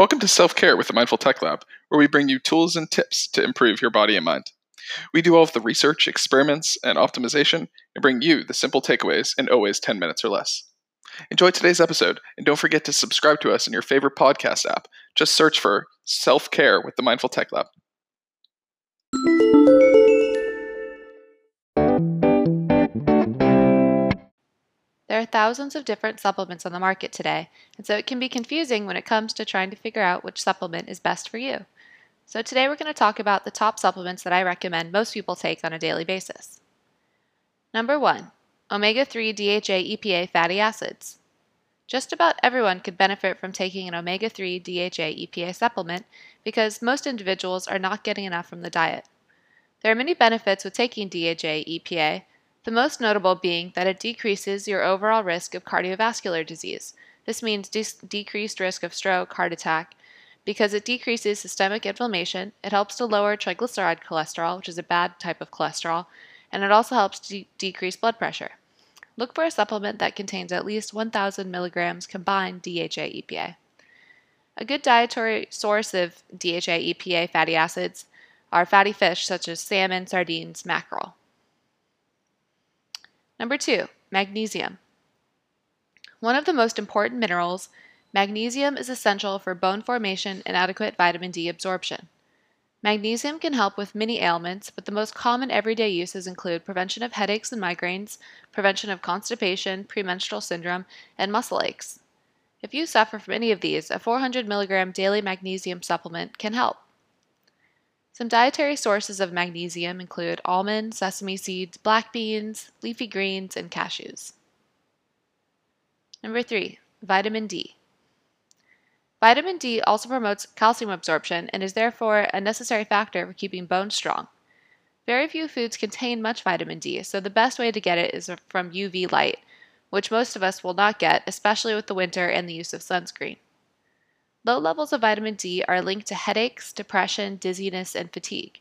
Welcome to Self Care with the Mindful Tech Lab, where we bring you tools and tips to improve your body and mind. We do all of the research, experiments, and optimization and bring you the simple takeaways in always 10 minutes or less. Enjoy today's episode, and don't forget to subscribe to us in your favorite podcast app. Just search for Self Care with the Mindful Tech Lab. There are thousands of different supplements on the market today, and so it can be confusing when it comes to trying to figure out which supplement is best for you. So today we're going to talk about the top supplements that I recommend most people take on a daily basis. Number 1. Omega-3 DHA EPA fatty acids. Just about everyone could benefit from taking an omega-3 DHA EPA supplement because most individuals are not getting enough from the diet. There are many benefits with taking DHA EPA, the most notable being that it decreases your overall risk of cardiovascular disease. This means de- decreased risk of stroke, heart attack, because it decreases systemic inflammation, it helps to lower triglyceride cholesterol, which is a bad type of cholesterol, and it also helps to de- decrease blood pressure. Look for a supplement that contains at least 1,000 milligrams combined DHA EPA. A good dietary source of DHA EPA fatty acids are fatty fish such as salmon, sardines, mackerel. Number two, magnesium. One of the most important minerals, magnesium is essential for bone formation and adequate vitamin D absorption. Magnesium can help with many ailments, but the most common everyday uses include prevention of headaches and migraines, prevention of constipation, premenstrual syndrome, and muscle aches. If you suffer from any of these, a 400 milligram daily magnesium supplement can help. Some dietary sources of magnesium include almond, sesame seeds, black beans, leafy greens, and cashews. Number three, vitamin D. Vitamin D also promotes calcium absorption and is therefore a necessary factor for keeping bones strong. Very few foods contain much vitamin D, so the best way to get it is from UV light, which most of us will not get, especially with the winter and the use of sunscreen. Low levels of vitamin D are linked to headaches, depression, dizziness, and fatigue.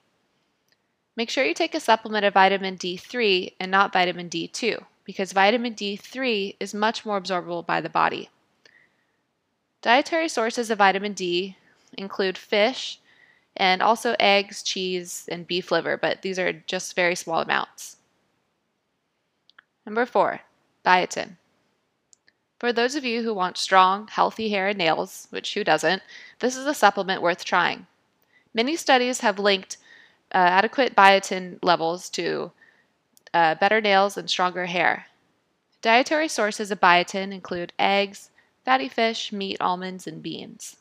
Make sure you take a supplement of vitamin D3 and not vitamin D2 because vitamin D3 is much more absorbable by the body. Dietary sources of vitamin D include fish and also eggs, cheese, and beef liver, but these are just very small amounts. Number four, biotin. For those of you who want strong, healthy hair and nails, which who doesn't, this is a supplement worth trying. Many studies have linked uh, adequate biotin levels to uh, better nails and stronger hair. Dietary sources of biotin include eggs, fatty fish, meat, almonds, and beans.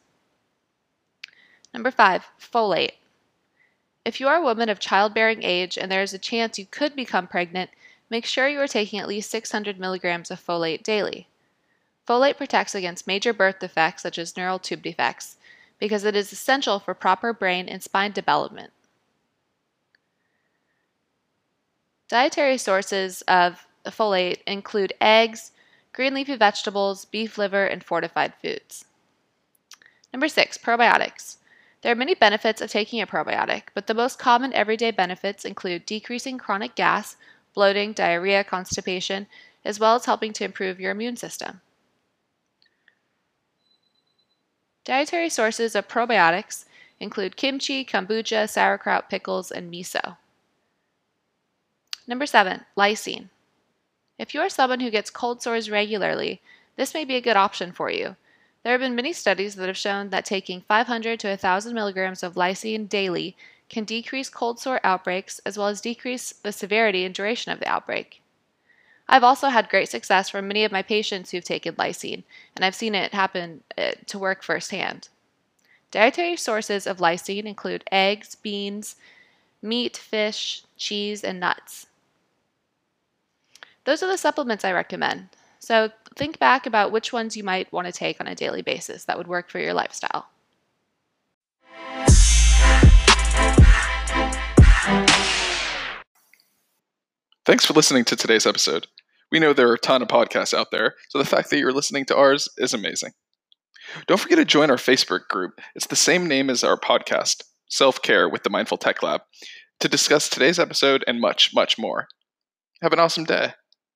Number five, folate. If you are a woman of childbearing age and there is a chance you could become pregnant, make sure you are taking at least 600 milligrams of folate daily. Folate protects against major birth defects such as neural tube defects because it is essential for proper brain and spine development. Dietary sources of folate include eggs, green leafy vegetables, beef liver, and fortified foods. Number six, probiotics. There are many benefits of taking a probiotic, but the most common everyday benefits include decreasing chronic gas, bloating, diarrhea, constipation, as well as helping to improve your immune system. Dietary sources of probiotics include kimchi, kombucha, sauerkraut, pickles, and miso. Number seven, lysine. If you are someone who gets cold sores regularly, this may be a good option for you. There have been many studies that have shown that taking 500 to 1,000 milligrams of lysine daily can decrease cold sore outbreaks as well as decrease the severity and duration of the outbreak. I've also had great success from many of my patients who've taken lysine, and I've seen it happen uh, to work firsthand. Dietary sources of lysine include eggs, beans, meat, fish, cheese, and nuts. Those are the supplements I recommend. So think back about which ones you might want to take on a daily basis that would work for your lifestyle. Thanks for listening to today's episode. We know there are a ton of podcasts out there, so the fact that you're listening to ours is amazing. Don't forget to join our Facebook group. It's the same name as our podcast, Self Care with the Mindful Tech Lab, to discuss today's episode and much, much more. Have an awesome day.